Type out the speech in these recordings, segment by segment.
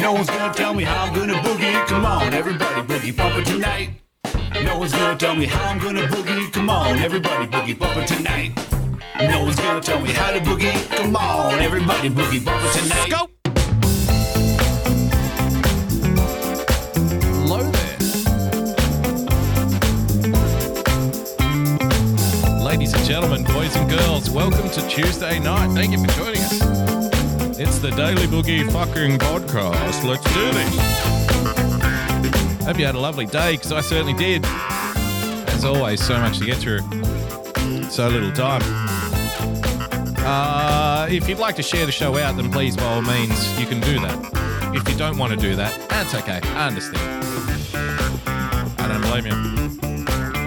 No one's gonna tell me how I'm gonna boogie. Come on, everybody boogie bumper tonight. No one's gonna tell me how I'm gonna boogie. Come on, everybody boogie bumper tonight. No one's gonna tell me how to boogie. Come on, everybody boogie bumper tonight. Go! Hello there. Ladies and gentlemen, boys and girls, welcome to Tuesday night. Thank you for joining us. It's the Daily Boogie fucking podcast. Let's do this. Hope you had a lovely day, because I certainly did. As always, so much to get through. So little time. Uh, if you'd like to share the show out, then please, by all means, you can do that. If you don't want to do that, that's okay. I understand. I don't blame you.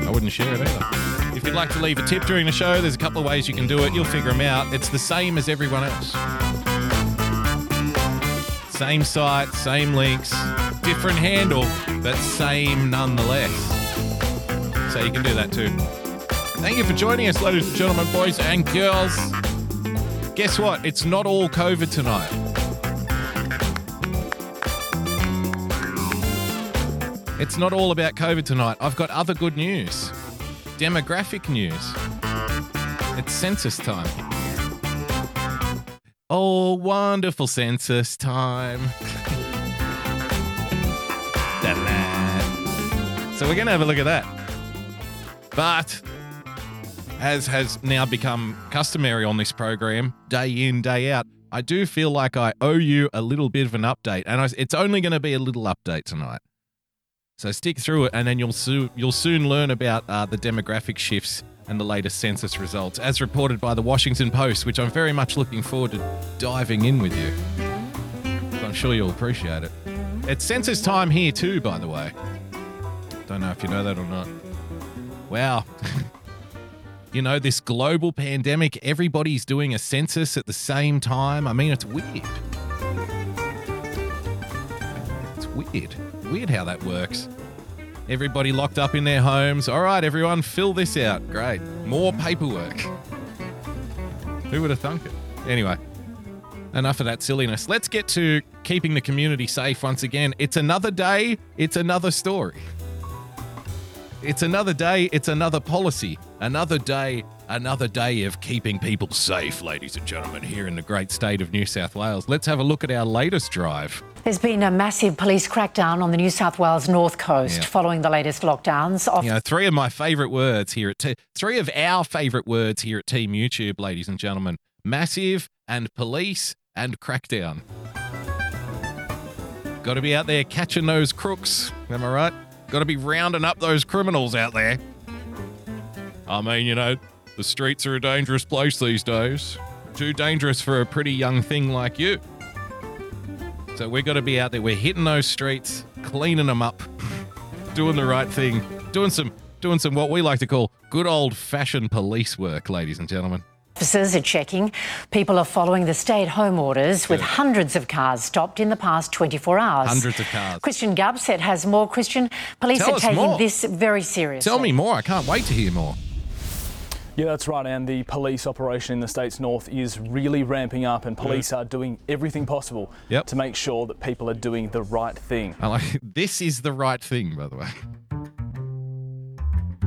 I wouldn't share it either. If you'd like to leave a tip during the show, there's a couple of ways you can do it. You'll figure them out. It's the same as everyone else. Same site, same links, different handle, but same nonetheless. So you can do that too. Thank you for joining us, ladies and gentlemen, boys and girls. Guess what? It's not all COVID tonight. It's not all about COVID tonight. I've got other good news. Demographic news. It's census time. Oh, wonderful census time. So we're going to have a look at that. But as has now become customary on this program, day in, day out, I do feel like I owe you a little bit of an update, and I, it's only going to be a little update tonight. So stick through it, and then you'll soon you'll soon learn about uh, the demographic shifts and the latest census results, as reported by the Washington Post, which I'm very much looking forward to diving in with you. I'm sure you'll appreciate it. It's census time here too, by the way. Don't know if you know that or not. Wow. you know, this global pandemic, everybody's doing a census at the same time. I mean, it's weird. It's weird. Weird how that works. Everybody locked up in their homes. All right, everyone, fill this out. Great. More paperwork. Who would have thunk it? Anyway, enough of that silliness. Let's get to keeping the community safe once again. It's another day, it's another story. It's another day, it's another policy. Another day, another day of keeping people safe, ladies and gentlemen, here in the great state of New South Wales. Let's have a look at our latest drive. There's been a massive police crackdown on the New South Wales North Coast Yeah. following the latest lockdowns. You know, three of my favorite words here at T- three of our favorite words here at Team YouTube, ladies and gentlemen. Massive and police and crackdown. Got to be out there catching those crooks. Am I right? Got to be rounding up those criminals out there. I mean, you know, the streets are a dangerous place these days. Too dangerous for a pretty young thing like you. So we've got to be out there. We're hitting those streets, cleaning them up, doing the right thing, doing some doing some what we like to call good old fashioned police work, ladies and gentlemen. Officers are checking. People are following the stay at home orders with Good. hundreds of cars stopped in the past 24 hours. Hundreds of cars. Christian Gubset has more. Christian, police Tell are us taking more. this very seriously. Tell me more. I can't wait to hear more. Yeah, that's right. And the police operation in the state's north is really ramping up, and police mm. are doing everything possible Yep. to make sure that people are doing the right thing. I like this is the right thing, by the way.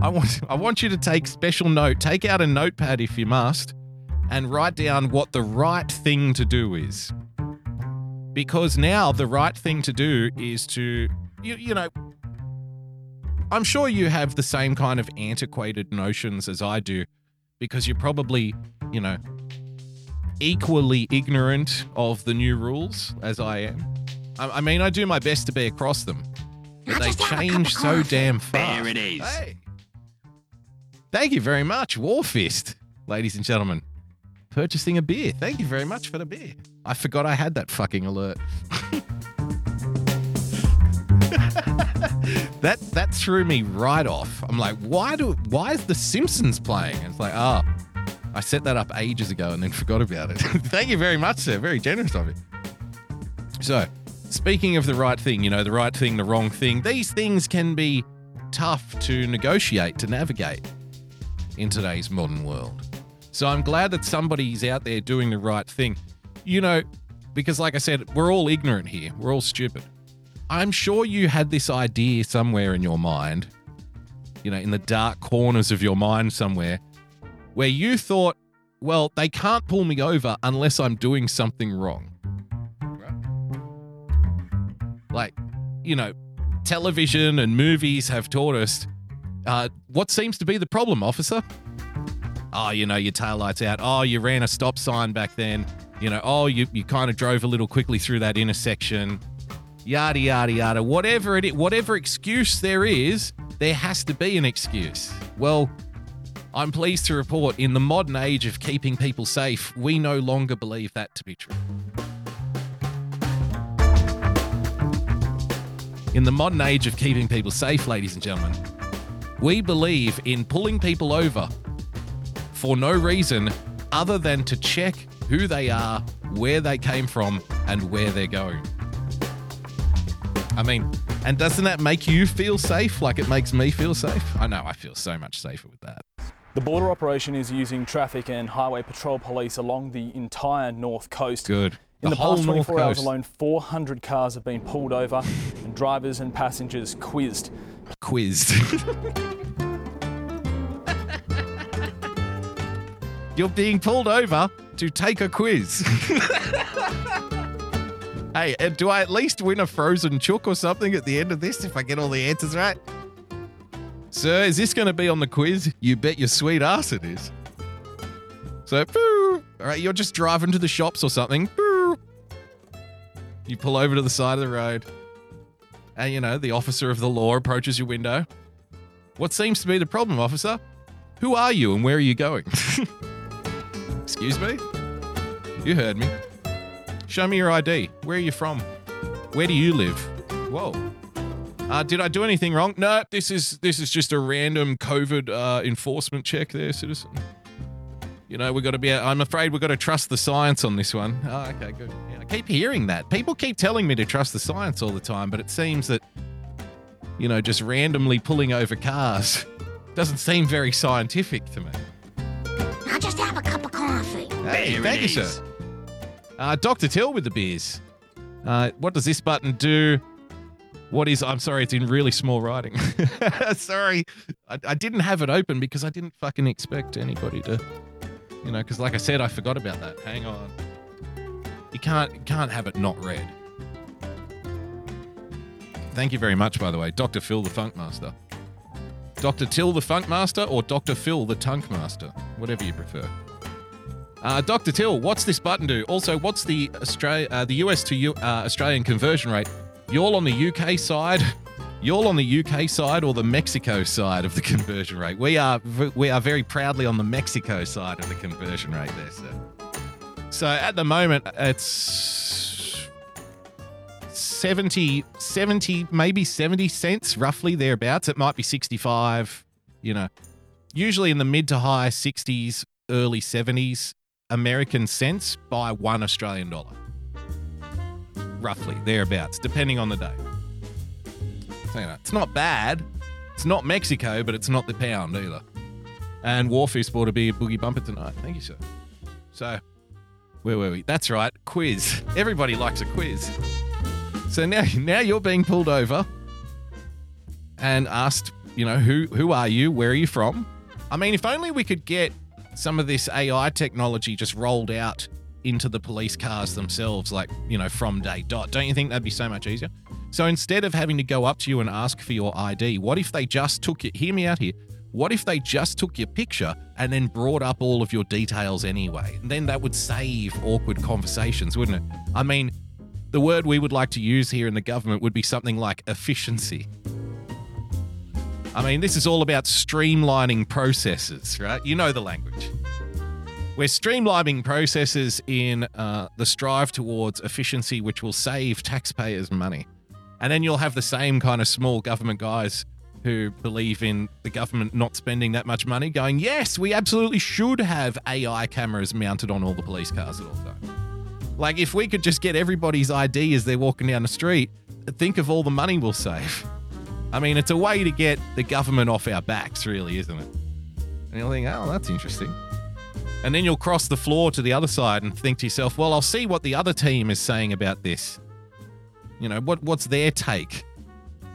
I want I want you to take special note. Take out a notepad if you must, and write down what the right thing to do is. Because now the right thing to do is to you, you know I'm sure you have the same kind of antiquated notions as I do, because you're probably, you know, equally ignorant of the new rules as I am. I, I mean, I do my best to be across them, but they change so damn fast. There it is. Hey. Thank you very much, Warfist, ladies and gentlemen. Purchasing a beer. Thank you very much for the beer. I forgot I had that fucking alert. that that threw me right off. I'm like, why do why is The Simpsons playing? It's like, oh, I set that up ages ago and then forgot about it. Thank you very much, sir. Very generous of you. So, speaking of the right thing, you know, the right thing, the wrong thing, these things can be tough to negotiate, to navigate in today's modern world. So I'm glad that somebody's out there doing the right thing. You know, because, like I said, we're all ignorant here. We're all stupid. I'm sure you had this idea somewhere in your mind, you know, in the dark corners of your mind somewhere, where you thought, well, they can't pull me over unless I'm doing something wrong. Like, you know, television and movies have taught us uh, what seems to be the problem, officer. Oh, you know, your taillight's out. Oh, you ran a stop sign back then. You know, oh, you, you kind of drove a little quickly through that intersection. Yada, yada, yada. Whatever it whatever excuse there is, there has to be an excuse. Well, I'm pleased to report in the modern age of keeping people safe, we no longer believe that to be true. In the modern age of keeping people safe, ladies and gentlemen, we believe in pulling people over for no reason other than to check who they are, where they came from, and where they're going. I mean, and doesn't that make you feel safe like it makes me feel safe? I know I feel so much safer with that. The border operation is using traffic and highway patrol police along the entire north coast. Good. In the, whole past North 24 hours alone, 400 cars have been pulled over and drivers and passengers quizzed. quizzed. You're being pulled over to take a quiz. hey, and do I at least win a frozen chook or something at the end of this if I get all the answers right? Sir, is this going to be on the quiz? You bet your sweet ass it is. So, boo. All right, you're just driving to the shops or something. Boo. You pull over to the side of the road and you know the officer of the law approaches your window. What seems to be the problem, officer? Who are you and where are you going? Excuse me? You heard me. Show me your ID. Where are you from? Where do you live? Whoa. Uh, did I do anything wrong? No, this is this is just a random COVID uh, enforcement check there, citizen. You know, we've got to be. I'm afraid we've got to trust the science on this one. Oh, okay, good. Yeah, I keep hearing that. People keep telling me to trust the science all the time, but it seems that, you know, just randomly pulling over cars doesn't seem very scientific to me. I'll just have a cup of coffee. Hey, thank you, sir. Uh, Dr. Till with the beers. Uh, what does this button do? What is? I'm sorry, it's in really small writing. sorry, I, I didn't have it open because I didn't fucking expect anybody to, you know, because like I said, I forgot about that. Hang on. You can't can't have it not read. Thank you very much, by the way, Dr. Phil the Funk Master. Dr. Till the Funk Master or Dr. Phil the Tunk Master, whatever you prefer. Uh, Dr. Till, what's this button do? Also, what's the Australia, uh, the US to U, uh, Australian conversion rate? You're all on the UK side. You're on the UK side or the Mexico side of the conversion rate. We are we are very proudly on the Mexico side of the conversion rate there, sir. So at the moment, it's 70, 70, maybe 70 cents, roughly thereabouts. It might be 65, you know, usually in the mid to high 60s, early 70s American cents by one Australian dollar. Roughly, thereabouts, depending on the day. So, you know, it's not bad. It's not Mexico, but it's not the pound either. And Warfist bought a beer boogie bumper tonight. Thank you, sir. So, where were we? That's right, quiz. Everybody likes a quiz. So now, now you're being pulled over and asked, you know, who who are you? Where are you from? I mean, if only we could get some of this AI technology just rolled out into the police cars themselves, like, you know, from day dot. Don't you think that'd be so much easier? So instead of having to go up to you and ask for your ID, what if they just took it? Hear me out here. What if they just took your picture and then brought up all of your details anyway? And then that would save awkward conversations, wouldn't it? I mean, the word we would like to use here in the government would be something like efficiency. I mean, this is all about streamlining processes, right? You know the language. We're streamlining processes in uh, the strive towards efficiency, which will save taxpayers money. And then you'll have the same kind of small government guys who believe in the government not spending that much money going, yes, we absolutely should have AI cameras mounted on all the police cars at all times. Like, if we could just get everybody's ID as they're walking down the street, think of all the money we'll save. I mean, it's a way to get the government off our backs, really, isn't it? And you'll think, oh, that's interesting. And then you'll cross the floor to the other side and think to yourself, well, I'll see what the other team is saying about this. You know, what what's their take?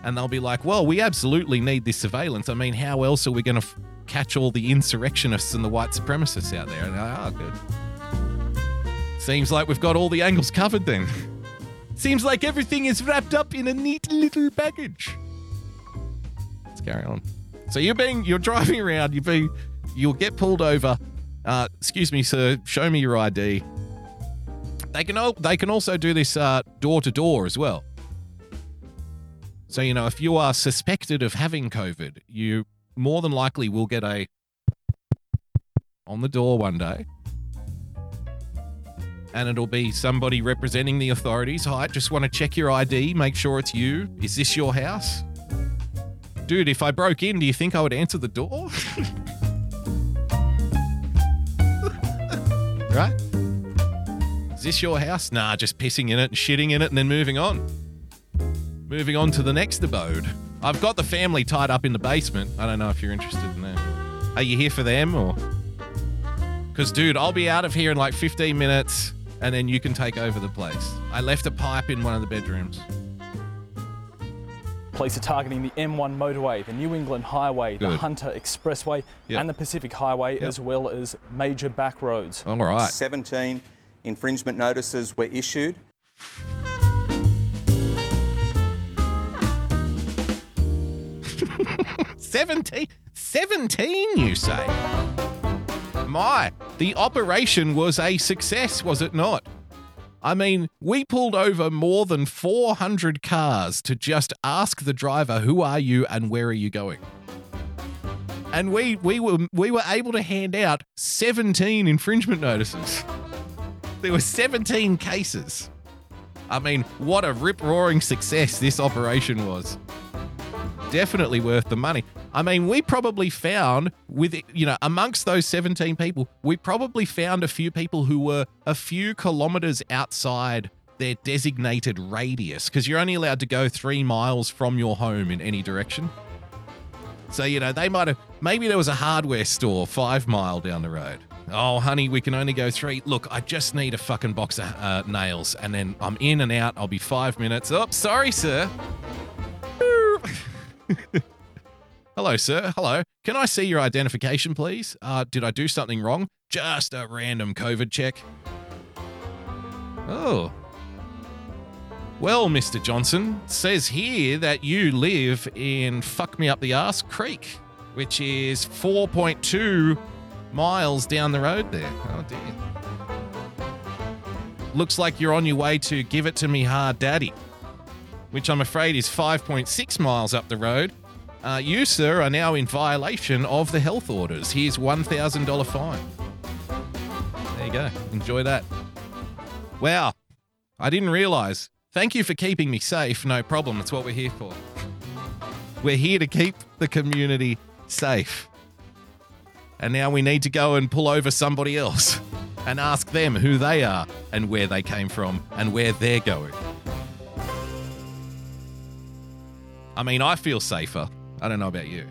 And they'll be like, well, we absolutely need this surveillance. I mean, how else are we going to f- catch all the insurrectionists and the white supremacists out there? And oh, good. Seems like we've got all the angles covered then. Seems like everything is wrapped up in a neat little package. Let's carry on. So you're being, you're driving around. You be, you'll get pulled over. Uh, excuse me, sir. Show me your ID. They can, al- they can also do this door to door as well. So, you know, if you are suspected of having COVID, you more than likely will get a on the door one day. And it'll be somebody representing the authorities. Hi, just want to check your ID, make sure it's you. Is this your house? Dude, if I broke in, do you think I would answer the door? right? Is this your house? Nah, just pissing in it and shitting in it and then moving on. Moving on to the next abode. I've got the family tied up in the basement. I don't know if you're interested in that. Are you here for them or? Because, dude, I'll be out of here in like 15 minutes and then you can take over the place. I left a pipe in one of the bedrooms. Police are targeting the M1 motorway, the New England Highway, the Hunter Expressway, Yep. and the Pacific Highway, Yep. as well as major back roads. All right. 17 infringement notices were issued. 17, 17 you say? My, the operation was a success, was it not? I mean, we pulled over more than 400 cars to just ask the driver, "Who are you and where are you going?" And we we were we were able to hand out 17 infringement notices. There were 17 cases. I mean, what a rip-roaring success this operation was definitely worth the money. I mean, we probably found with you know amongst those 17 people, we probably found a few people who were a few kilometers outside their designated radius because you're only allowed to go 3 miles from your home in any direction. So, you know, they might have maybe there was a hardware store 5 mile down the road. Oh, honey, we can only go 3. Look, I just need a fucking box of uh, nails and then I'm in and out. I'll be 5 minutes. Oh, sorry, sir. Hello, sir. Hello. Can I see your identification, please? Uh, did I do something wrong? Just a random COVID check. Oh. Well, Mr. Johnson, says here that you live in Fuck Me Up the Ass Creek, which is 4.2 miles down the road there. Oh, dear. Looks like you're on your way to Give It To Me Hard Daddy which I'm afraid is 5.6 miles up the road. Uh, you, sir, are now in violation of the health orders. Here's $1,000 fine. There you go. Enjoy that. Wow. I didn't realize. Thank you for keeping me safe. No problem. That's what we're here for. We're here to keep the community safe. And now we need to go and pull over somebody else and ask them who they are and where they came from and where they're going. I mean, I feel safer. I don't know about you.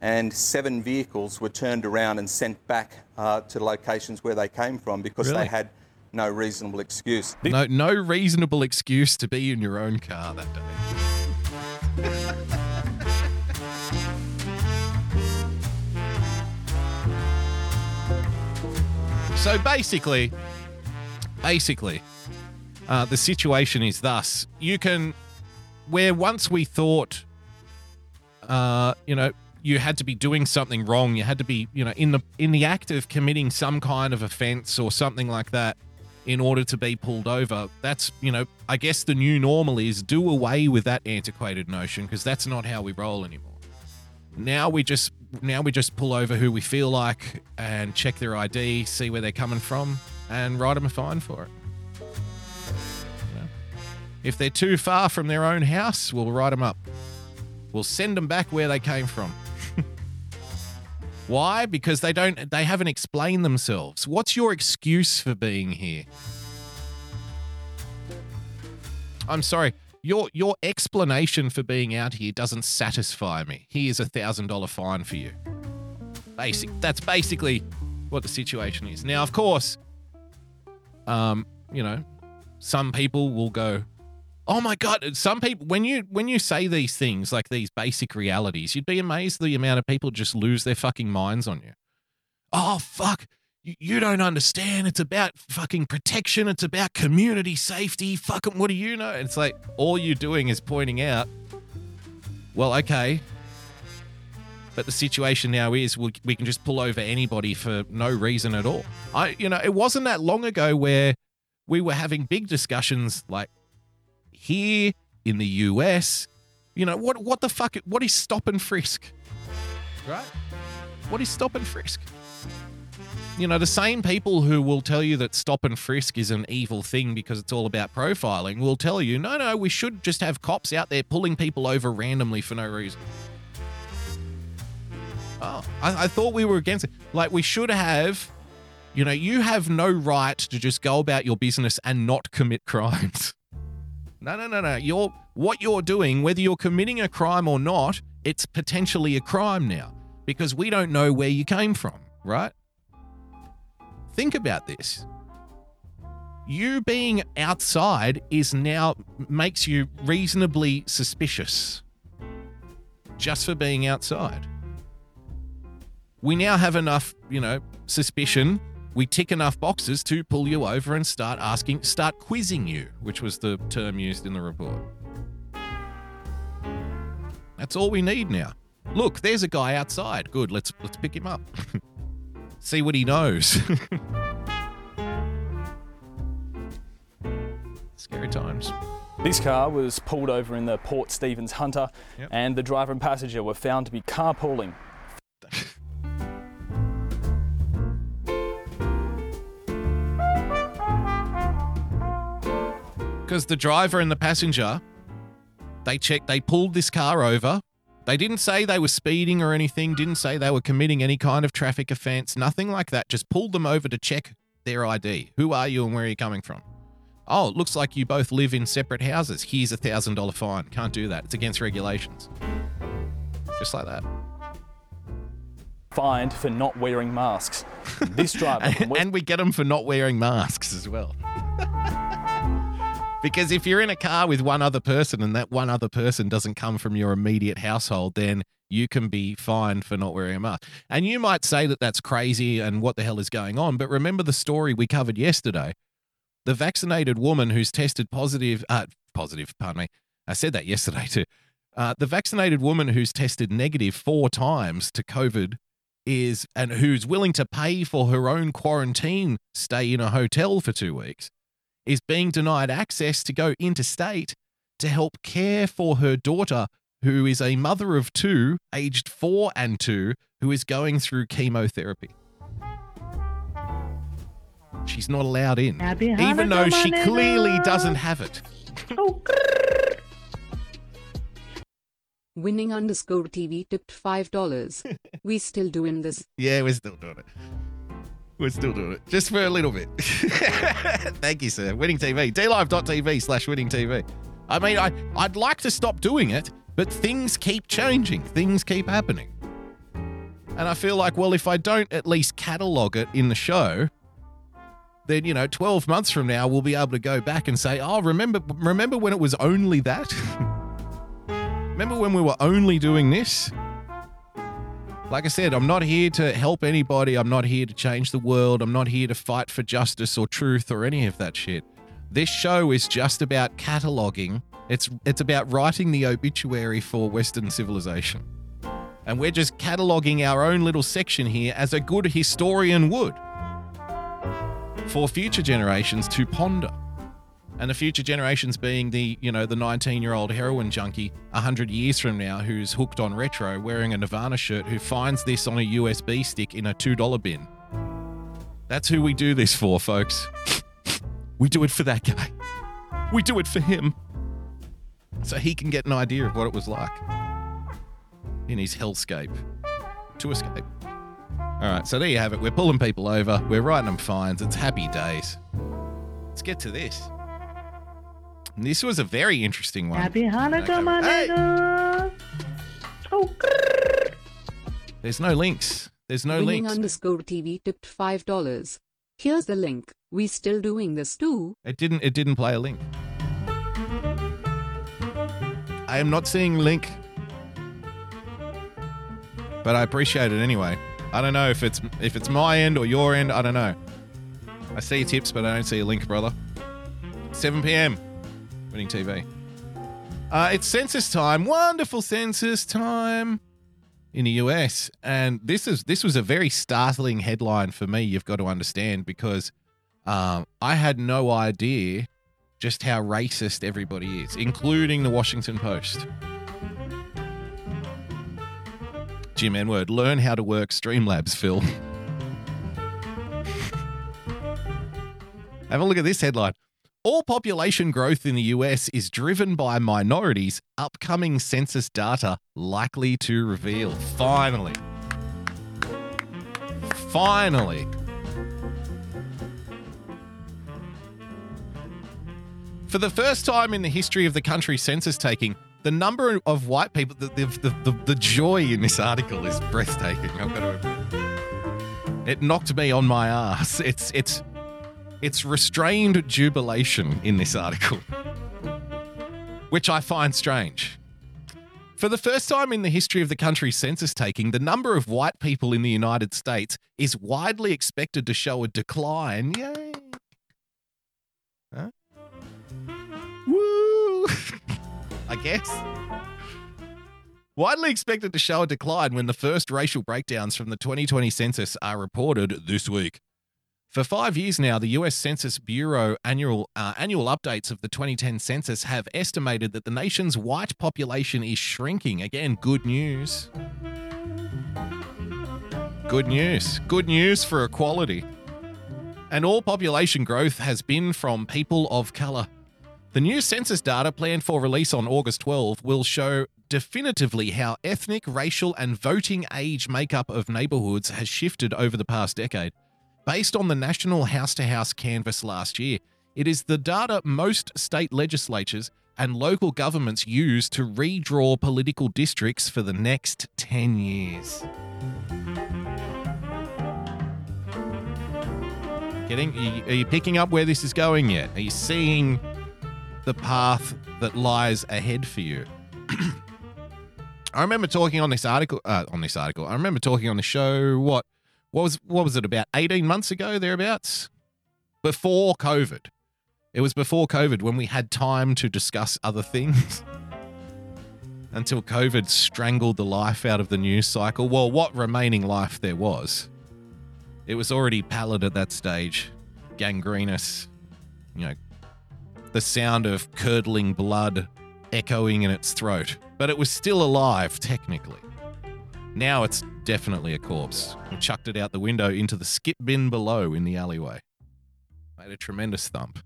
And seven vehicles were turned around and sent back uh, to locations where they came from because Really? they had no reasonable excuse. No, no reasonable excuse to be in your own car that day. so basically, basically, uh, the situation is thus: you can, where once we thought, uh, you know, you had to be doing something wrong, you had to be, you know, in the in the act of committing some kind of offence or something like that in order to be pulled over. That's, you know, I guess the new normal is do away with that antiquated notion because that's not how we roll anymore. Now we just now we just pull over who we feel like and check their ID, see where they're coming from, and write them a fine for it. If they're too far from their own house, we'll write them up. We'll send them back where they came from. Why? Because they don't they haven't explained themselves. What's your excuse for being here? I'm sorry. Your your explanation for being out here doesn't satisfy me. Here's a thousand dollar fine for you. Basic. That's basically what the situation is. Now, of course, um, you know, some people will go, "Oh my god!" Some people, when you when you say these things like these basic realities, you'd be amazed the amount of people just lose their fucking minds on you. Oh fuck! You, you don't understand. It's about fucking protection. It's about community safety. Fucking, what do you know? It's like all you're doing is pointing out. Well, okay, but the situation now is we, we can just pull over anybody for no reason at all. I, you know, it wasn't that long ago where we were having big discussions like here in the US. You know what? What the fuck? What is stop and frisk? Right? What is stop and frisk? You know, the same people who will tell you that stop and frisk is an evil thing because it's all about profiling will tell you, no, no, we should just have cops out there pulling people over randomly for no reason. Oh, I, I thought we were against it. Like, we should have, you know, you have no right to just go about your business and not commit crimes. No, no, no, no. You're what you're doing, whether you're committing a crime or not, it's potentially a crime now because we don't know where you came from, right? Think about this. You being outside is now makes you reasonably suspicious just for being outside. We now have enough, you know, suspicion. We tick enough boxes to pull you over and start asking, start quizzing you, which was the term used in the report. That's all we need now. Look, there's a guy outside. Good, let's let's pick him up. See what he knows. Scary times. This car was pulled over in the Port Stephens Hunter, Yep. and the driver and passenger were found to be carpooling. Because the driver and the passenger, they checked, they pulled this car over. They didn't say they were speeding or anything, didn't say they were committing any kind of traffic offense, nothing like that. Just pulled them over to check their ID. Who are you and where are you coming from? Oh, it looks like you both live in separate houses. Here's a thousand dollar fine. Can't do that. It's against regulations. Just like that. fined for not wearing masks. This driver and we get them for not wearing masks as well. because if you're in a car with one other person and that one other person doesn't come from your immediate household, then you can be fined for not wearing a mask. And you might say that that's crazy and what the hell is going on. But remember the story we covered yesterday the vaccinated woman who's tested positive, uh, positive, pardon me. I said that yesterday too. Uh, the vaccinated woman who's tested negative four times to COVID is and who's willing to pay for her own quarantine stay in a hotel for two weeks is being denied access to go interstate to help care for her daughter who is a mother of two aged four and two who is going through chemotherapy she's not allowed in Happy even though she clearly nigga. doesn't have it Oh, Winning underscore TV tipped $5. we still doing this. Yeah, we're still doing it. We're still doing it. Just for a little bit. Thank you, sir. Winning TV. DLive.tv slash winning TV. I mean, I, I'd like to stop doing it, but things keep changing. Things keep happening. And I feel like, well, if I don't at least catalog it in the show, then, you know, 12 months from now, we'll be able to go back and say, oh, remember, remember when it was only that? remember when we were only doing this? Like I said, I'm not here to help anybody. I'm not here to change the world. I'm not here to fight for justice or truth or any of that shit. This show is just about cataloging. It's it's about writing the obituary for Western civilization. And we're just cataloging our own little section here as a good historian would for future generations to ponder. And the future generations being the, you know, the 19-year-old heroin junkie 100 years from now who's hooked on retro wearing a Nirvana shirt who finds this on a USB stick in a $2 bin. That's who we do this for, folks. we do it for that guy. We do it for him. So he can get an idea of what it was like in his hellscape to escape. All right, so there you have it. We're pulling people over. We're writing them fines. It's happy days. Let's get to this. This was a very interesting one. Happy Hanukkah, my nigga. Oh, There's no links. There's no Winning links. underscore TV tipped $5. Here's the link. We still doing this too. It didn't. It didn't play a link. I am not seeing link, but I appreciate it anyway. I don't know if it's if it's my end or your end. I don't know. I see tips, but I don't see a link, brother. 7 p.m. TV. Uh, it's census time. Wonderful census time in the US, and this is this was a very startling headline for me. You've got to understand because um, I had no idea just how racist everybody is, including the Washington Post. Jim Enward, learn how to work Streamlabs, Phil. Have a look at this headline. All population growth in the US is driven by minorities, upcoming census data likely to reveal. Finally. Finally. For the first time in the history of the country census taking, the number of white people, the, the, the, the, joy in this article is breathtaking. I've got to. It knocked me on my ass. It's, it's, it's restrained jubilation in this article, which I find strange. For the first time in the history of the country's census taking, the number of white people in the United States is widely expected to show a decline. Yay! Huh? Woo! I guess. Widely expected to show a decline when the first racial breakdowns from the 2020 census are reported this week. For five years now, the U.S. Census Bureau annual uh, annual updates of the 2010 census have estimated that the nation's white population is shrinking. Again, good news. Good news. Good news for equality. And all population growth has been from people of color. The new census data planned for release on August 12 will show definitively how ethnic, racial, and voting age makeup of neighborhoods has shifted over the past decade. Based on the National House to House canvass last year, it is the data most state legislatures and local governments use to redraw political districts for the next 10 years. Getting, are you- are you picking up where this is going yet? Are you seeing the path that lies ahead for you? I remember talking on this article. Uh, on this article, I remember talking on the show. What, what was what was it about? Eighteen months ago, thereabouts, before COVID. It was before COVID when we had time to discuss other things. Until COVID strangled the life out of the news cycle. Well, what remaining life there was. It was already pallid at that stage, gangrenous, you know, the sound of curdling blood echoing in its throat. But it was still alive, technically. Now it's definitely a corpse. We chucked it out the window into the skip bin below in the alleyway. Made a tremendous thump.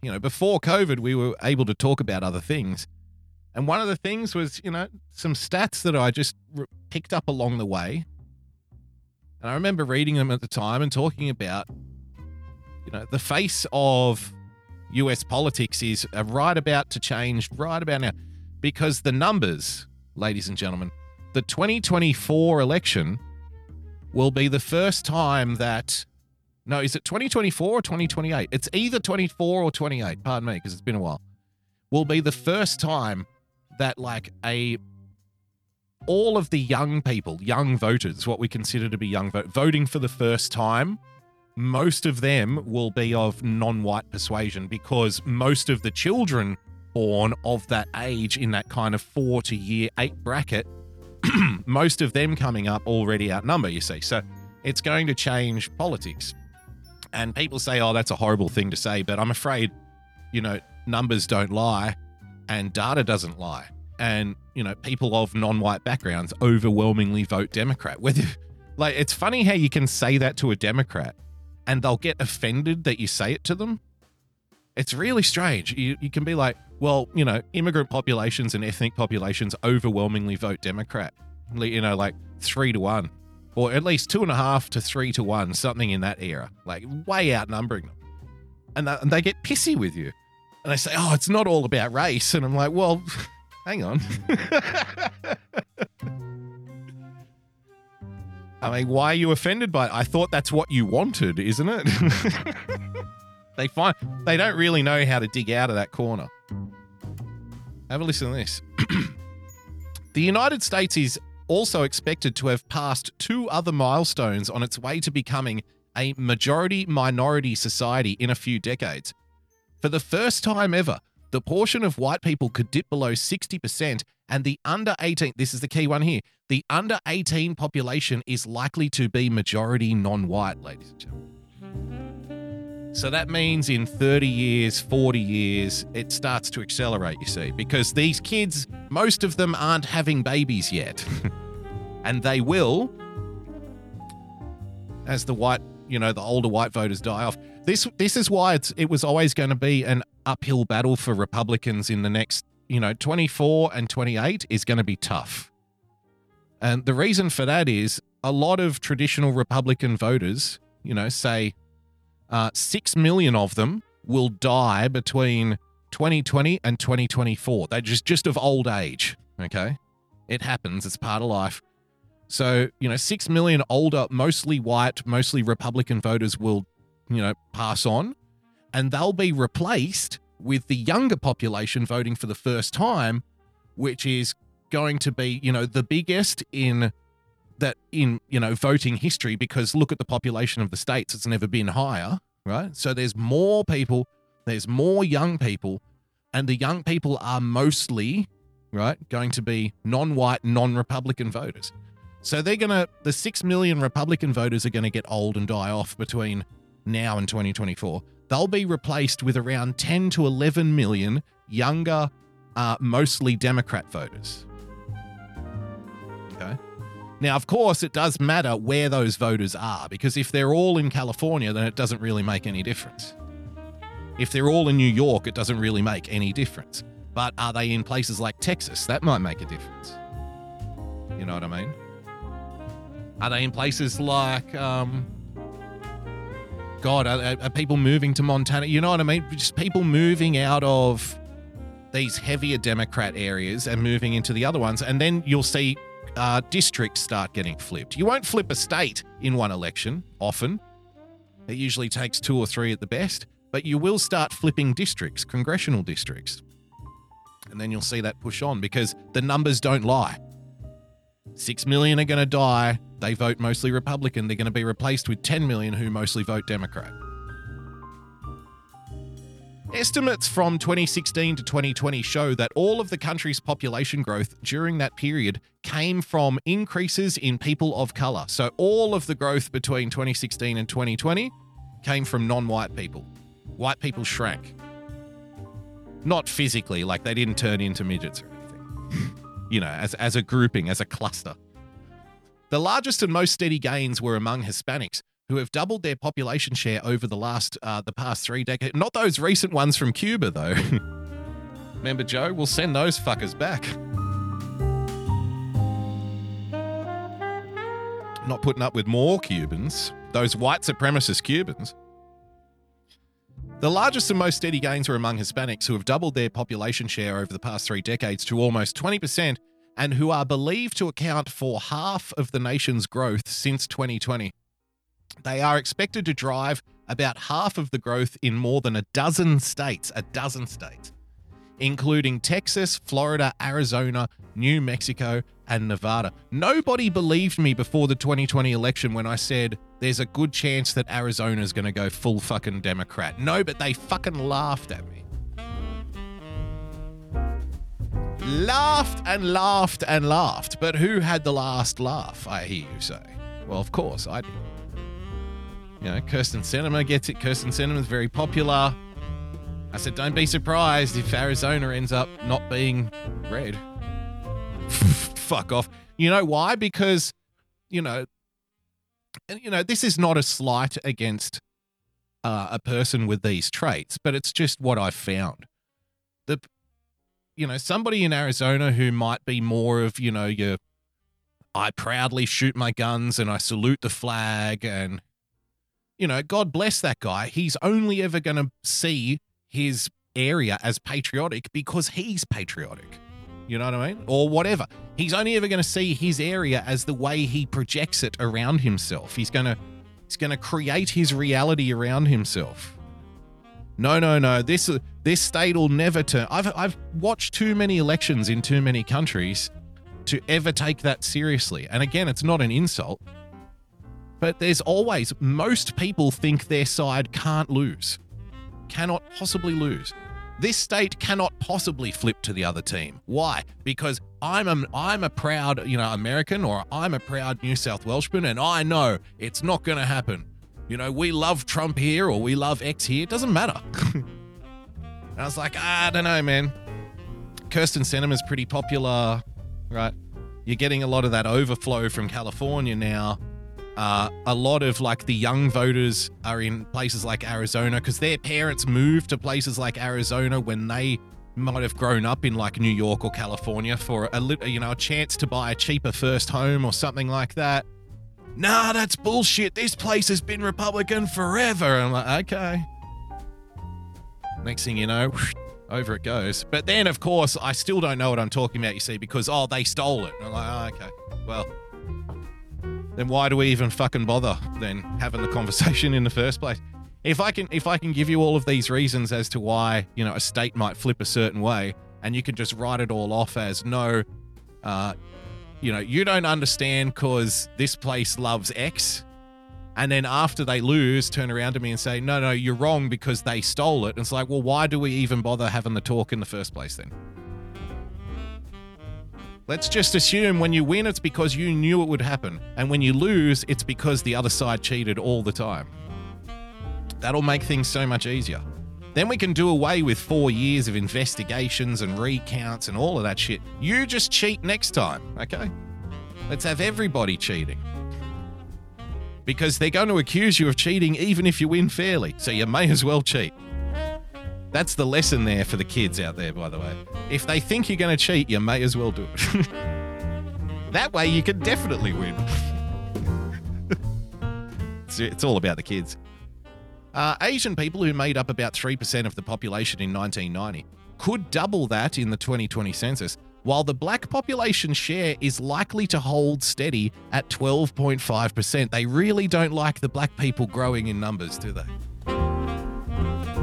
You know, before COVID, we were able to talk about other things. And one of the things was, you know, some stats that I just picked up along the way. And I remember reading them at the time and talking about, you know, the face of US politics is uh, right about to change right about now because the numbers, ladies and gentlemen, the 2024 election will be the first time that no, is it 2024 or 2028? It's either 24 or 28, pardon me, because it's been a while. Will be the first time that like a all of the young people, young voters, what we consider to be young vote, voting for the first time, most of them will be of non-white persuasion because most of the children born of that age in that kind of 4 to year 8 bracket most of them coming up already outnumber you see. So it's going to change politics. And people say oh that's a horrible thing to say but i'm afraid you know numbers don't lie and data doesn't lie. And you know people of non-white backgrounds overwhelmingly vote democrat. Whether like it's funny how you can say that to a democrat and they'll get offended that you say it to them it's really strange. You, you can be like well you know immigrant populations and ethnic populations overwhelmingly vote democrat you know like three to one or at least two and a half to three to one something in that era like way outnumbering them. And, and they get pissy with you. And they say oh it's not all about race. And i'm like well hang on. I mean, why are you offended by it? I thought that's what you wanted, isn't it? they find they don't really know how to dig out of that corner. Have a listen to this. the United States is also expected to have passed two other milestones on its way to becoming a majority minority society in a few decades. For the first time ever, the portion of white people could dip below 60%, and the under 18, this is the key one here, the under 18 population is likely to be majority non white, ladies and gentlemen. So that means in 30 years, 40 years, it starts to accelerate, you see, because these kids, most of them aren't having babies yet. and they will as the white, you know, the older white voters die off. This this is why it was always going to be an uphill battle for Republicans in the next, you know, 24 and 28 is going to be tough. And the reason for that is a lot of traditional Republican voters, you know, say uh, 6 million of them will die between 2020 and 2024. They're just, just of old age. Okay. It happens. It's part of life. So, you know, 6 million older, mostly white, mostly Republican voters will, you know, pass on and they'll be replaced with the younger population voting for the first time, which is going to be, you know, the biggest in that in, you know, voting history because look at the population of the states, it's never been higher, right? So there's more people, there's more young people, and the young people are mostly, right, going to be non-white, non-Republican voters. So they're going to, the 6 million Republican voters are going to get old and die off between now and 2024. They'll be replaced with around 10 to 11 million younger, uh, mostly Democrat voters. Okay. Now, of course, it does matter where those voters are because if they're all in California, then it doesn't really make any difference. If they're all in New York, it doesn't really make any difference. But are they in places like Texas? That might make a difference. You know what I mean? Are they in places like, um, God, are, are people moving to Montana? You know what I mean? Just people moving out of these heavier Democrat areas and moving into the other ones. And then you'll see uh, districts start getting flipped. You won't flip a state in one election often, it usually takes two or three at the best, but you will start flipping districts, congressional districts. And then you'll see that push on because the numbers don't lie. Six million are going to die. They vote mostly Republican. They're going to be replaced with 10 million who mostly vote Democrat. Estimates from 2016 to 2020 show that all of the country's population growth during that period came from increases in people of color. So all of the growth between 2016 and 2020 came from non white people. White people shrank. Not physically, like they didn't turn into midgets or anything. you know, as, as a grouping, as a cluster. The largest and most steady gains were among Hispanics, who have doubled their population share over the last uh, the past three decades. Not those recent ones from Cuba, though. Remember, Joe? We'll send those fuckers back. Not putting up with more Cubans, those white supremacist Cubans. The largest and most steady gains were among Hispanics who have doubled their population share over the past three decades to almost 20% and who are believed to account for half of the nation's growth since 2020. They are expected to drive about half of the growth in more than a dozen states, a dozen states, including Texas, Florida, Arizona, New Mexico, and Nevada. Nobody believed me before the 2020 election when I said there's a good chance that Arizona's going to go full fucking Democrat. No, but they fucking laughed at me. Laughed and laughed and laughed. But who had the last laugh, I hear you say? Well, of course, I did. You know, Kyrsten Sinema gets it. Kyrsten Sinema is very popular. I said, don't be surprised if Arizona ends up not being red. Fuck off. You know why? Because, you know, and, you know, this is not a slight against uh, a person with these traits, but it's just what I've found. The, you know, somebody in Arizona who might be more of, you know, your, I proudly shoot my guns and I salute the flag and, you know, God bless that guy. He's only ever going to see his area as patriotic because he's patriotic. You know what I mean? Or whatever. He's only ever going to see his area as the way he projects it around himself. He's going to he's going to create his reality around himself. No, no, no. This this state will never turn. I've I've watched too many elections in too many countries to ever take that seriously. And again, it's not an insult. But there's always most people think their side can't lose. Cannot possibly lose. This state cannot possibly flip to the other team. Why? Because I'm a, I'm a proud, you know, American or I'm a proud New South Welshman and I know it's not going to happen. You know, we love Trump here or we love X here. It doesn't matter. and I was like, ah, I don't know, man. Kyrsten Sinema's pretty popular, right? You're getting a lot of that overflow from California now. Uh, a lot of like the young voters are in places like Arizona because their parents moved to places like Arizona when they might have grown up in like New York or California for a you know a chance to buy a cheaper first home or something like that. Nah, that's bullshit. This place has been Republican forever. I'm like, okay. Next thing you know, over it goes. But then, of course, I still don't know what I'm talking about. You see, because oh, they stole it. I'm like, oh, okay, well then why do we even fucking bother then having the conversation in the first place? If I can if I can give you all of these reasons as to why, you know, a state might flip a certain way and you can just write it all off as no uh you know, you don't understand cuz this place loves X and then after they lose turn around to me and say, "No, no, you're wrong because they stole it." And it's like, "Well, why do we even bother having the talk in the first place then?" Let's just assume when you win, it's because you knew it would happen. And when you lose, it's because the other side cheated all the time. That'll make things so much easier. Then we can do away with four years of investigations and recounts and all of that shit. You just cheat next time, okay? Let's have everybody cheating. Because they're going to accuse you of cheating even if you win fairly, so you may as well cheat. That's the lesson there for the kids out there, by the way. If they think you're going to cheat, you may as well do it. that way, you can definitely win. it's, it's all about the kids. Uh, Asian people, who made up about 3% of the population in 1990, could double that in the 2020 census, while the black population share is likely to hold steady at 12.5%. They really don't like the black people growing in numbers, do they?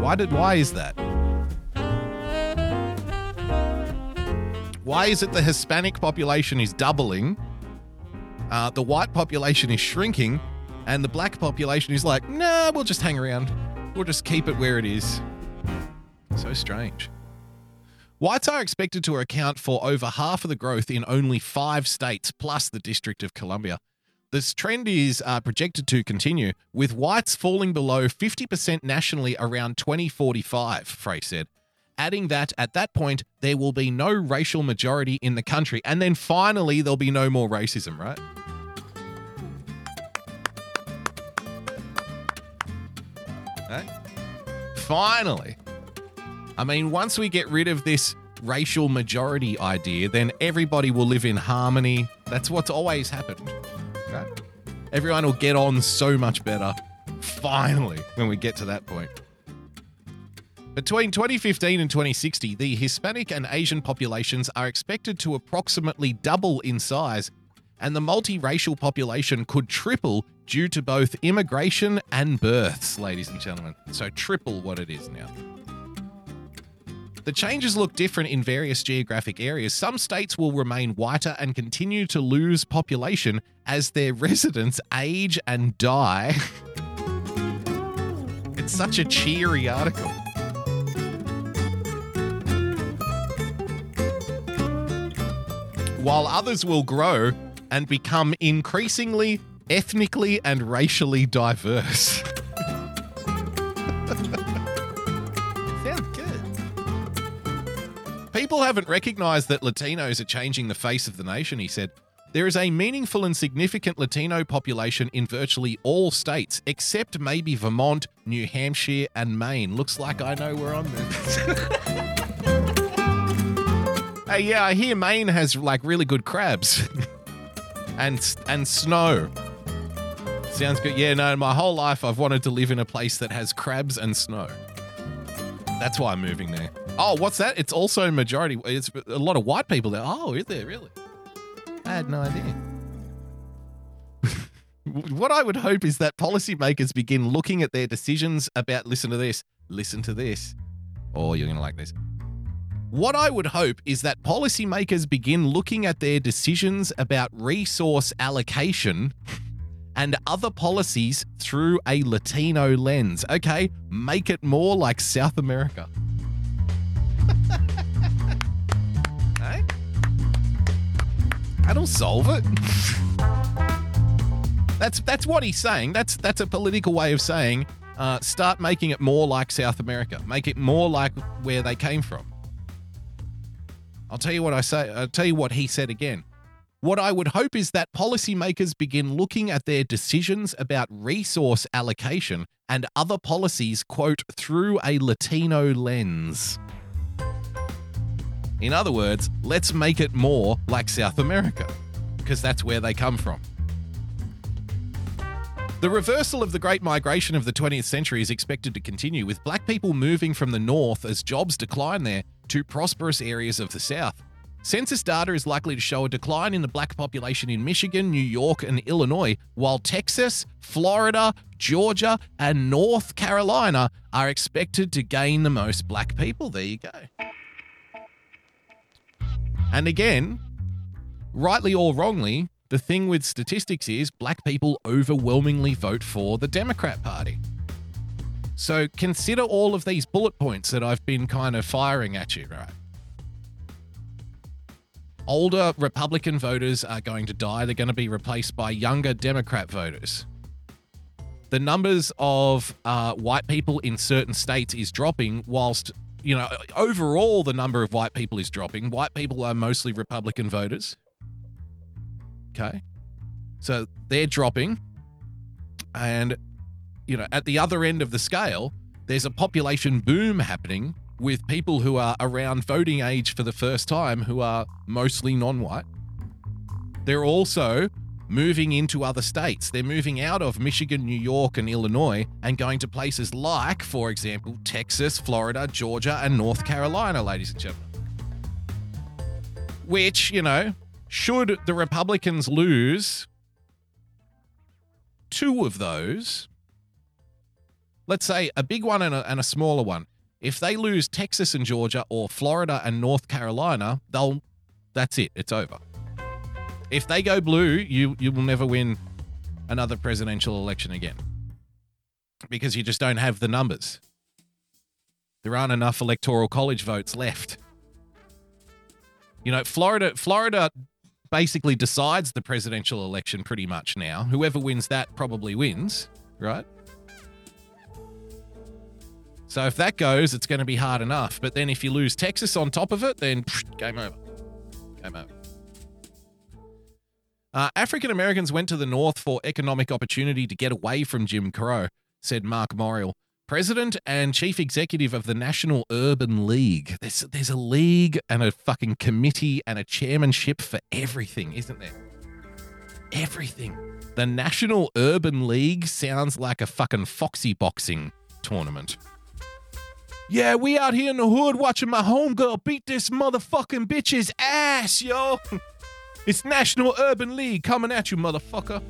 Why did why is that? Why is it the Hispanic population is doubling, uh, the white population is shrinking, and the black population is like, nah, we'll just hang around. We'll just keep it where it is. So strange. Whites are expected to account for over half of the growth in only five states plus the District of Columbia. This trend is uh, projected to continue, with whites falling below 50% nationally around 2045, Frey said. Adding that at that point, there will be no racial majority in the country, and then finally, there'll be no more racism, right? Hey? Finally. I mean, once we get rid of this racial majority idea, then everybody will live in harmony. That's what's always happened. Okay? Everyone will get on so much better. Finally, when we get to that point. Between 2015 and 2060, the Hispanic and Asian populations are expected to approximately double in size, and the multiracial population could triple due to both immigration and births, ladies and gentlemen. So, triple what it is now. The changes look different in various geographic areas. Some states will remain whiter and continue to lose population as their residents age and die. it's such a cheery article. While others will grow and become increasingly ethnically and racially diverse. Sounds good. People haven't recognized that Latinos are changing the face of the nation, he said. There is a meaningful and significant Latino population in virtually all states, except maybe Vermont, New Hampshire, and Maine. Looks like I know where I'm moving. hey, yeah, I hear Maine has like really good crabs and and snow. Sounds good. Yeah, no, my whole life I've wanted to live in a place that has crabs and snow. That's why I'm moving there. Oh, what's that? It's also majority. It's a lot of white people there. Oh, is there really? I had no idea. what I would hope is that policymakers begin looking at their decisions about. Listen to this. Listen to this. Oh, you're gonna like this. What I would hope is that policymakers begin looking at their decisions about resource allocation and other policies through a Latino lens. Okay, make it more like South America. That'll solve it. that's that's what he's saying. That's that's a political way of saying uh, start making it more like South America. Make it more like where they came from. I'll tell you what I say. I'll tell you what he said again. What I would hope is that policymakers begin looking at their decisions about resource allocation and other policies, quote, through a Latino lens. In other words, let's make it more like South America, because that's where they come from. The reversal of the Great Migration of the 20th century is expected to continue, with black people moving from the north as jobs decline there to prosperous areas of the south. Census data is likely to show a decline in the black population in Michigan, New York, and Illinois, while Texas, Florida, Georgia, and North Carolina are expected to gain the most black people. There you go. And again, rightly or wrongly, the thing with statistics is black people overwhelmingly vote for the Democrat Party. So consider all of these bullet points that I've been kind of firing at you, right? Older Republican voters are going to die. They're going to be replaced by younger Democrat voters. The numbers of uh, white people in certain states is dropping, whilst, you know, overall the number of white people is dropping. White people are mostly Republican voters. Okay. So they're dropping. And, you know, at the other end of the scale, there's a population boom happening with people who are around voting age for the first time who are mostly non white. They're also moving into other states. They're moving out of Michigan, New York, and Illinois and going to places like, for example, Texas, Florida, Georgia, and North Carolina, ladies and gentlemen. Which, you know, should the Republicans lose two of those, let's say a big one and a, and a smaller one, if they lose Texas and Georgia or Florida and North Carolina, they'll that's it. It's over. If they go blue, you you will never win another presidential election again. Because you just don't have the numbers. There aren't enough electoral college votes left. You know, Florida Florida basically decides the presidential election pretty much now. Whoever wins that probably wins, right? So if that goes, it's going to be hard enough. But then if you lose Texas on top of it, then game over. Game over. Uh, African Americans went to the North for economic opportunity to get away from Jim Crow, said Marc Morial, president and chief executive of the National Urban League. There's, there's a league and a fucking committee and a chairmanship for everything, isn't there? Everything. The National Urban League sounds like a fucking foxy boxing tournament. Yeah, we out here in the hood watching my homegirl beat this motherfucking bitch's ass, yo. It's National Urban League coming at you, motherfucker.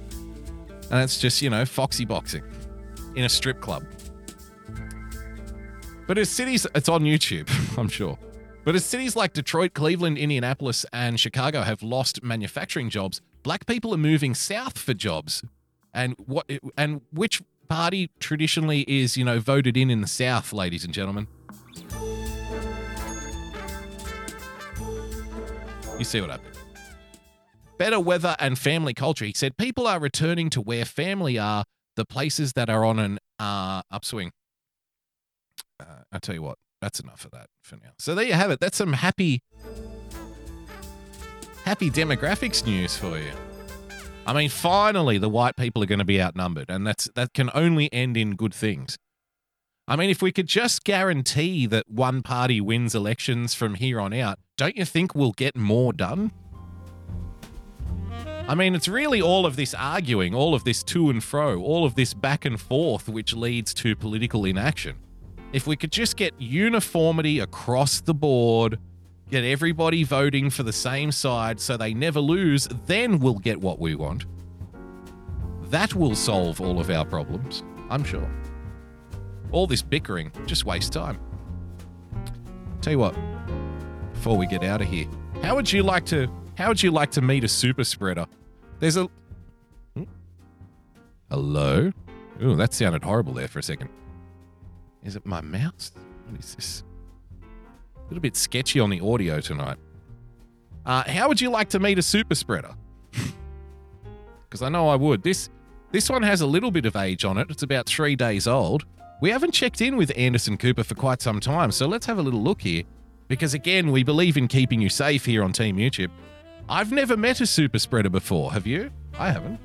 And it's just, you know, foxy boxing in a strip club. But as cities, it's on YouTube, I'm sure. But as cities like Detroit, Cleveland, Indianapolis, and Chicago have lost manufacturing jobs, black people are moving south for jobs. And what and which party traditionally is, you know, voted in in the south, ladies and gentlemen? You see what I? Better weather and family culture. He said people are returning to where family are, the places that are on an uh, upswing. Uh, I tell you what, that's enough of that for now. So there you have it. That's some happy, happy demographics news for you. I mean, finally, the white people are going to be outnumbered, and that's that can only end in good things. I mean, if we could just guarantee that one party wins elections from here on out, don't you think we'll get more done? I mean, it's really all of this arguing, all of this to and fro, all of this back and forth, which leads to political inaction. If we could just get uniformity across the board, get everybody voting for the same side so they never lose, then we'll get what we want. That will solve all of our problems, I'm sure. All this bickering just wastes time. Tell you what, before we get out of here, how would you like to how would you like to meet a super spreader? There's a Hmm? Hello? Ooh, that sounded horrible there for a second. Is it my mouse? What is this? A little bit sketchy on the audio tonight. Uh, how would you like to meet a super spreader? Because I know I would. This this one has a little bit of age on it. It's about three days old. We haven't checked in with Anderson Cooper for quite some time, so let's have a little look here. Because again, we believe in keeping you safe here on Team YouTube. I've never met a super spreader before. Have you? I haven't.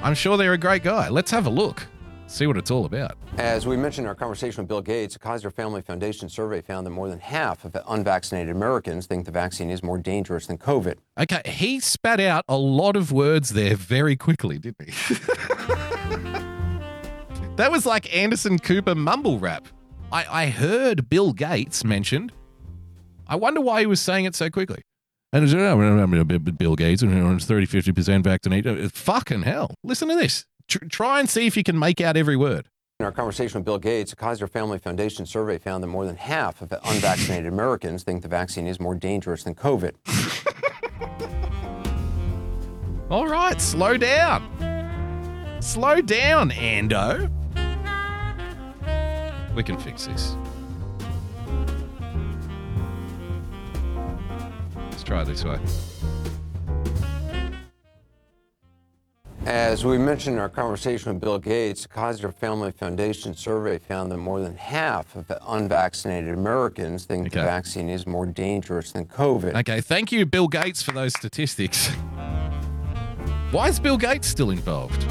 I'm sure they're a great guy. Let's have a look. See what it's all about. As we mentioned in our conversation with Bill Gates, a Kaiser Family Foundation survey found that more than half of unvaccinated Americans think the vaccine is more dangerous than COVID. Okay, he spat out a lot of words there very quickly, didn't he? that was like Anderson Cooper mumble rap. I, I heard Bill Gates mentioned. I wonder why he was saying it so quickly. And it's, uh, Bill Gates and 30, 50% vaccinated. Fucking hell. Listen to this. Tr- try and see if you can make out every word. In our conversation with Bill Gates, a Kaiser Family Foundation survey found that more than half of unvaccinated Americans think the vaccine is more dangerous than COVID. All right, slow down. Slow down, Ando. We can fix this. Try this way. As we mentioned in our conversation with Bill Gates, the Kaiser Family Foundation survey found that more than half of unvaccinated Americans think the vaccine is more dangerous than COVID. Okay, thank you, Bill Gates, for those statistics. Why is Bill Gates still involved?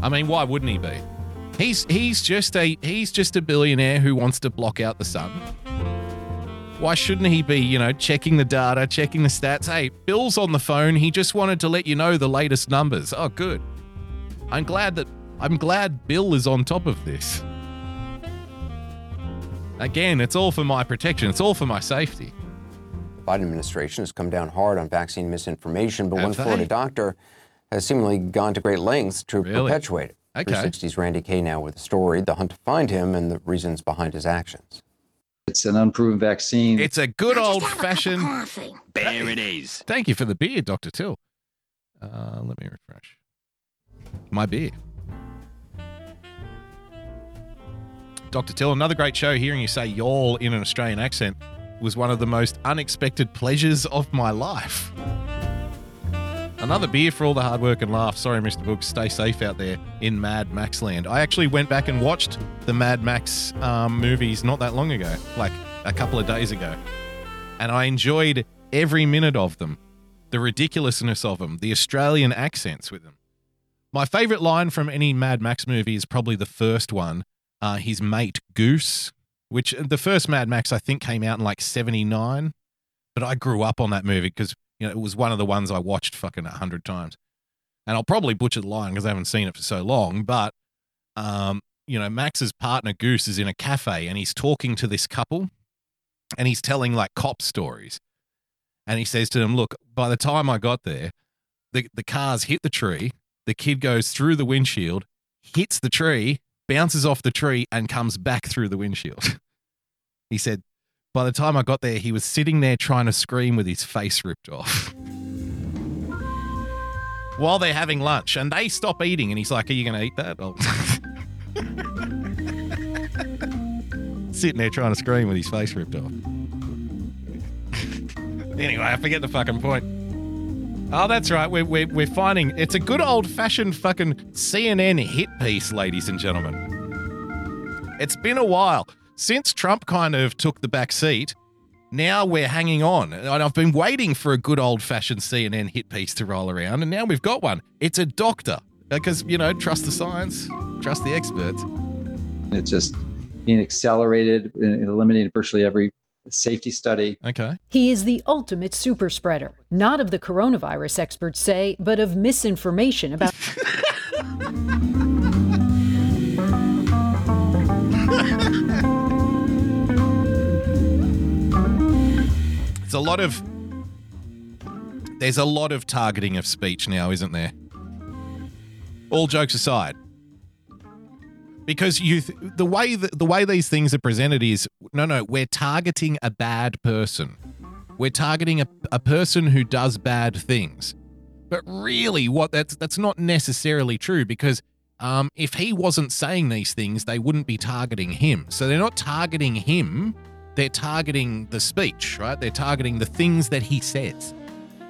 I mean, why wouldn't he be? He's he's just a he's just a billionaire who wants to block out the sun. Why shouldn't he be, you know, checking the data, checking the stats? Hey, Bill's on the phone. He just wanted to let you know the latest numbers. Oh, good. I'm glad that I'm glad Bill is on top of this. Again, it's all for my protection. It's all for my safety. The Biden administration has come down hard on vaccine misinformation, but Have one Florida doctor has seemingly gone to great lengths to Really? perpetuate it. Okay. 360's Randi Kaye now with the story, the hunt to find him, and the reasons behind his actions. It's an unproven vaccine. It's a good old have a cup of fashioned. coffee. There it is. Thank you for the beer, Dr. Till. Uh, let me refresh. My beer. Dr. Till, another great show. Hearing you say y'all in an Australian accent was one of the most unexpected pleasures of my life. Another beer for all the hard work and laughs. Sorry, Mr. Books. Stay safe out there in Mad Max land. I actually went back and watched the Mad Max um, movies not that long ago, like a couple of days ago. And I enjoyed every minute of them. The ridiculousness of them, the Australian accents with them. My favorite line from any Mad Max movie is probably the first one, uh, his mate Goose, which the first Mad Max I think came out in like 79. But I grew up on that movie because you know it was one of the ones I watched fucking a hundred times. And I'll probably butcher the line because I haven't seen it for so long. But um, you know, Max's partner Goose is in a cafe and he's talking to this couple and he's telling like cop stories. And he says to them, Look, by the time I got there, the, the cars hit the tree. The kid goes through the windshield, hits the tree, bounces off the tree, and comes back through the windshield. he said, By the time I got there, he was sitting there trying to scream with his face ripped off. While they're having lunch, and they stop eating, and he's like, Are you going to eat that? Sitting there trying to scream with his face ripped off. Anyway, I forget the fucking point. Oh, that's right. We're, we're, we're finding it's a good old fashioned fucking CNN hit piece, ladies and gentlemen. It's been a while since Trump kind of took the back seat. Now we're hanging on. And I've been waiting for a good old fashioned CNN hit piece to roll around, and now we've got one. It's a doctor. Because, you know, trust the science, trust the experts. It's just being accelerated and eliminated virtually every safety study. Okay. He is the ultimate super spreader, not of the coronavirus experts say, but of misinformation about. It's a lot of. There's a lot of targeting of speech now, isn't there? All jokes aside, because you th- the way that the way these things are presented is no, no, we're targeting a bad person. We're targeting a, a person who does bad things. But really, what that's that's not necessarily true because um, if he wasn't saying these things, they wouldn't be targeting him. So they're not targeting him they're targeting the speech, right? They're targeting the things that he says.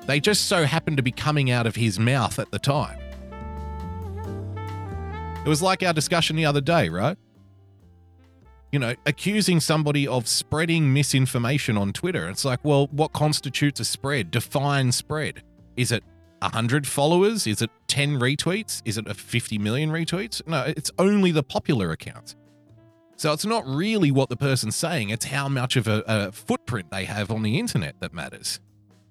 They just so happen to be coming out of his mouth at the time. It was like our discussion the other day, right? You know, accusing somebody of spreading misinformation on Twitter. It's like, well, what constitutes a spread? Define spread. Is it 100 followers? Is it 10 retweets? Is it a 50 million retweets? No, it's only the popular accounts. So it's not really what the person's saying, it's how much of a, a footprint they have on the internet that matters.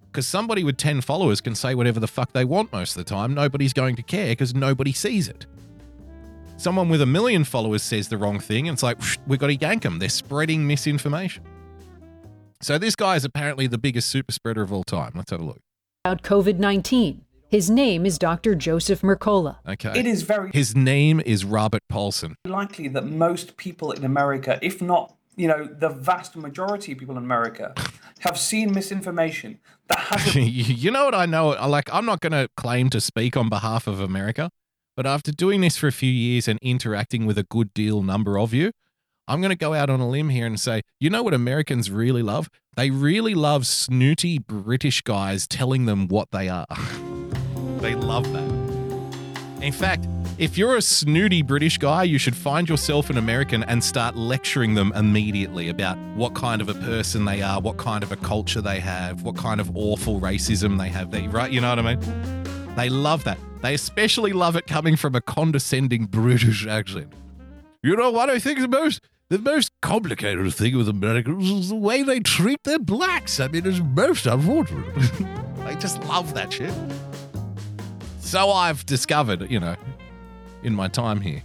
Because somebody with 10 followers can say whatever the fuck they want most of the time. Nobody's going to care because nobody sees it. Someone with a million followers says the wrong thing, and it's like, we've got to yank them. They're spreading misinformation. So this guy is apparently the biggest super spreader of all time. Let's have a look. About COVID 19. His name is Dr. Joseph Mercola. Okay. It is very His name is Robert Paulson. likely that most people in America, if not, you know, the vast majority of people in America, have seen misinformation that has a you know what I know? Like, I'm not going to claim to speak on behalf of America, but after doing this for a few years and interacting with a good deal number of you, I'm going to go out on a limb here and say, you know what Americans really love? They really love snooty British guys telling them what they are. they love that. In fact, if you're a snooty British guy, you should find yourself an American and start lecturing them immediately about what kind of a person they are, what kind of a culture they have, what kind of awful racism they have. They, right? You know what I mean? They love that. They especially love it coming from a condescending British accent. You know what I think the most the most complicated thing with Americans is the way they treat their blacks. I mean, it's most unfortunate. they just love that shit. So I've discovered, you know, in my time here.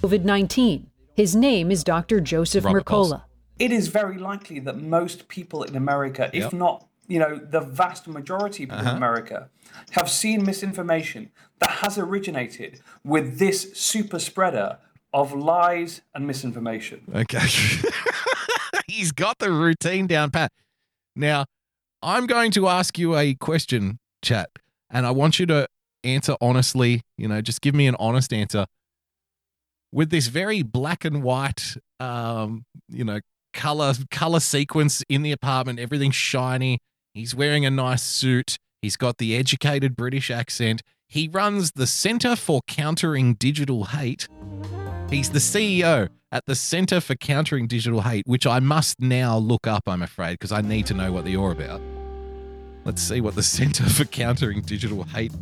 COVID 19. His name is Dr. Joseph Robert Mercola. it is very likely that most people in America, if Yep. not, you know, the vast majority of people Uh-huh. in America, have seen misinformation that has originated with this super spreader of lies and misinformation. Okay. He's got the routine down pat. Now, I'm going to ask you a question, chat, and I want you to answer honestly. You know, just give me an honest answer. With this very black and white, um, you know, color color sequence in the apartment, everything's shiny. He's wearing a nice suit. He's got the educated British accent. He runs the Center for Countering Digital Hate. He's the CEO at the Center for Countering Digital Hate, which I must now look up, I'm afraid, because I need to know what they are about. Let's see what the Center for Countering Digital Hate,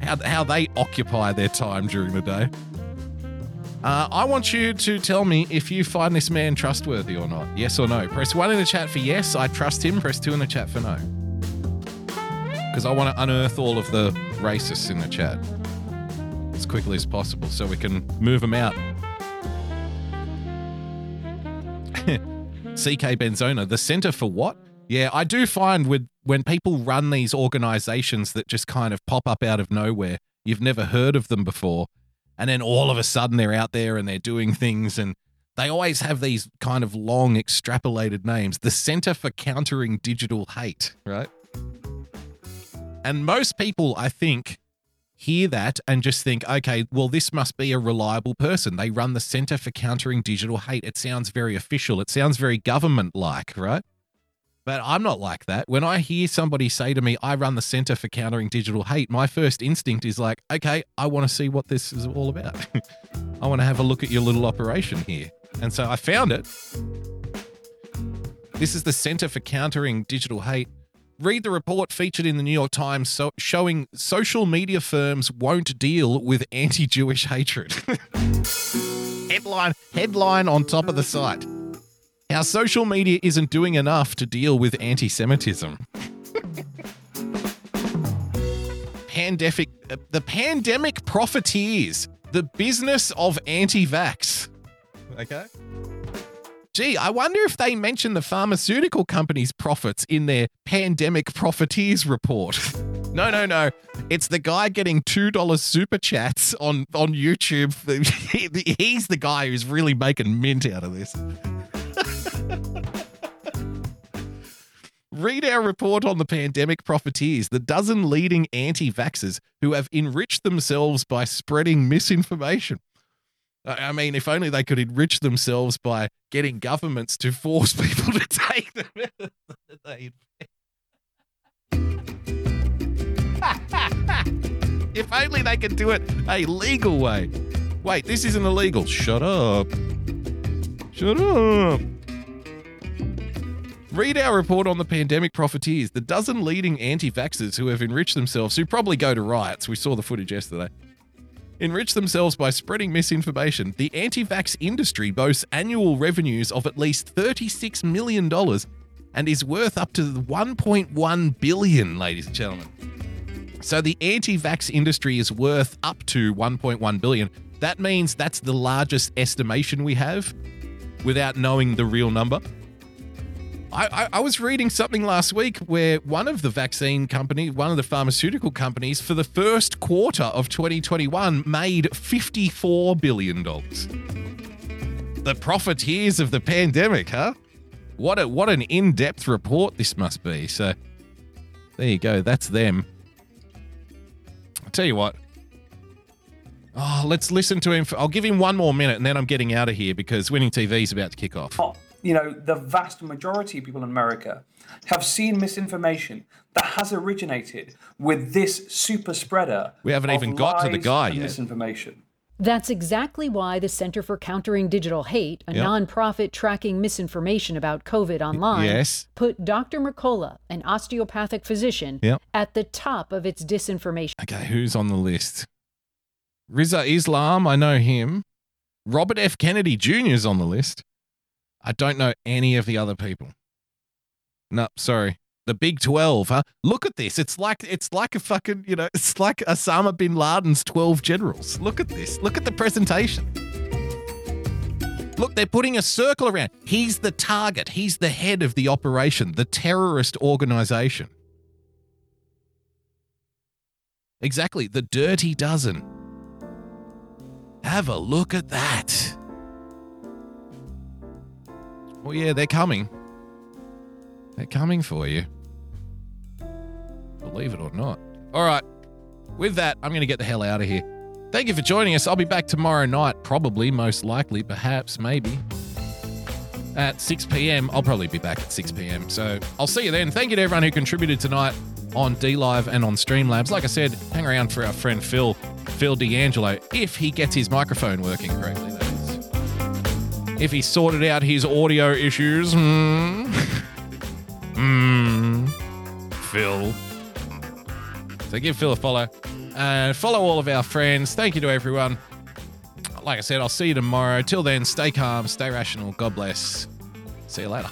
how, how they occupy their time during the day. Uh, I want you to tell me if you find this man trustworthy or not. Yes or no. Press one in the chat for yes, I trust him. Press two in the chat for no. Because I want to unearth all of the racists in the chat as quickly as possible so we can move them out. CK Benzona, the center for what? Yeah, I do find with when people run these organizations that just kind of pop up out of nowhere, you've never heard of them before, and then all of a sudden they're out there and they're doing things and they always have these kind of long extrapolated names. The Center for Countering Digital Hate, right? And most people, I think, hear that and just think, okay, well, this must be a reliable person. They run the Center for Countering Digital Hate. It sounds very official. It sounds very government like, right? But I'm not like that. When I hear somebody say to me, I run the Center for Countering Digital Hate, my first instinct is like, okay, I want to see what this is all about. I want to have a look at your little operation here. And so I found it. This is the Center for Countering Digital Hate. Read the report featured in the New York Times so, showing social media firms won't deal with anti Jewish hatred. headline, headline on top of the site. How social media isn't doing enough to deal with anti Semitism. pandemic, uh, the pandemic profiteers, the business of anti vax. Okay. Gee, I wonder if they mention the pharmaceutical company's profits in their pandemic profiteers report. no, no, no. It's the guy getting $2 super chats on, on YouTube. He's the guy who's really making mint out of this. Read our report on the pandemic profiteers, the dozen leading anti vaxxers who have enriched themselves by spreading misinformation. I mean, if only they could enrich themselves by getting governments to force people to take the medicine If only they could do it a legal way. Wait, this isn't illegal. Shut up. Shut up. Read our report on the pandemic profiteers, the dozen leading anti vaxxers who have enriched themselves, who probably go to riots. We saw the footage yesterday. Enrich themselves by spreading misinformation. The anti vax industry boasts annual revenues of at least $36 million and is worth up to 1.1 billion, ladies and gentlemen. So the anti-vax industry is worth up to 1.1 billion. That means that's the largest estimation we have without knowing the real number. I, I, was reading something last week where one of the vaccine company, one of the pharmaceutical companies, for the first quarter of 2021 made 54 billion dollars. The profiteers of the pandemic, huh? What a what an in-depth report this must be. So there you go. That's them. I'll tell you what. Oh, let's listen to him. For, I'll give him one more minute and then I'm getting out of here because Winning TV is about to kick off. Oh, you know, the vast majority of people in America have seen misinformation that has originated with this super spreader. We haven't of even got to the guy yet. Misinformation. That's exactly why the Center for Countering Digital Hate, a Yep. nonprofit tracking misinformation about COVID online, yes. put Dr. Mercola, an osteopathic physician, Yep. at the top of its disinformation. Okay, who's on the list? Rizza Islam, I know him. Robert F. Kennedy Jr. is on the list. I don't know any of the other people. No, sorry. The Big 12, huh? Look at this. It's like it's like a fucking, you know, it's like Osama bin Laden's 12 generals. Look at this. Look at the presentation. Look, they're putting a circle around. He's the target. He's the head of the operation, the terrorist organization. Exactly, the Dirty Dozen. Have a look at that. Oh, yeah, they're coming. They're coming for you. Believe it or not. All right. With that, I'm going to get the hell out of here. Thank you for joining us. I'll be back tomorrow night, probably, most likely, perhaps, maybe. At 6 p.m. I'll probably be back at 6 p.m. So I'll see you then. Thank you to everyone who contributed tonight on D Live and on Streamlabs. Like I said, hang around for our friend Phil, Phil D'Angelo, if he gets his microphone working correctly. If he sorted out his audio issues. Hmm. Hmm. Phil. So give Phil a follow. And follow all of our friends. Thank you to everyone. Like I said, I'll see you tomorrow. Till then, stay calm, stay rational. God bless. See you later.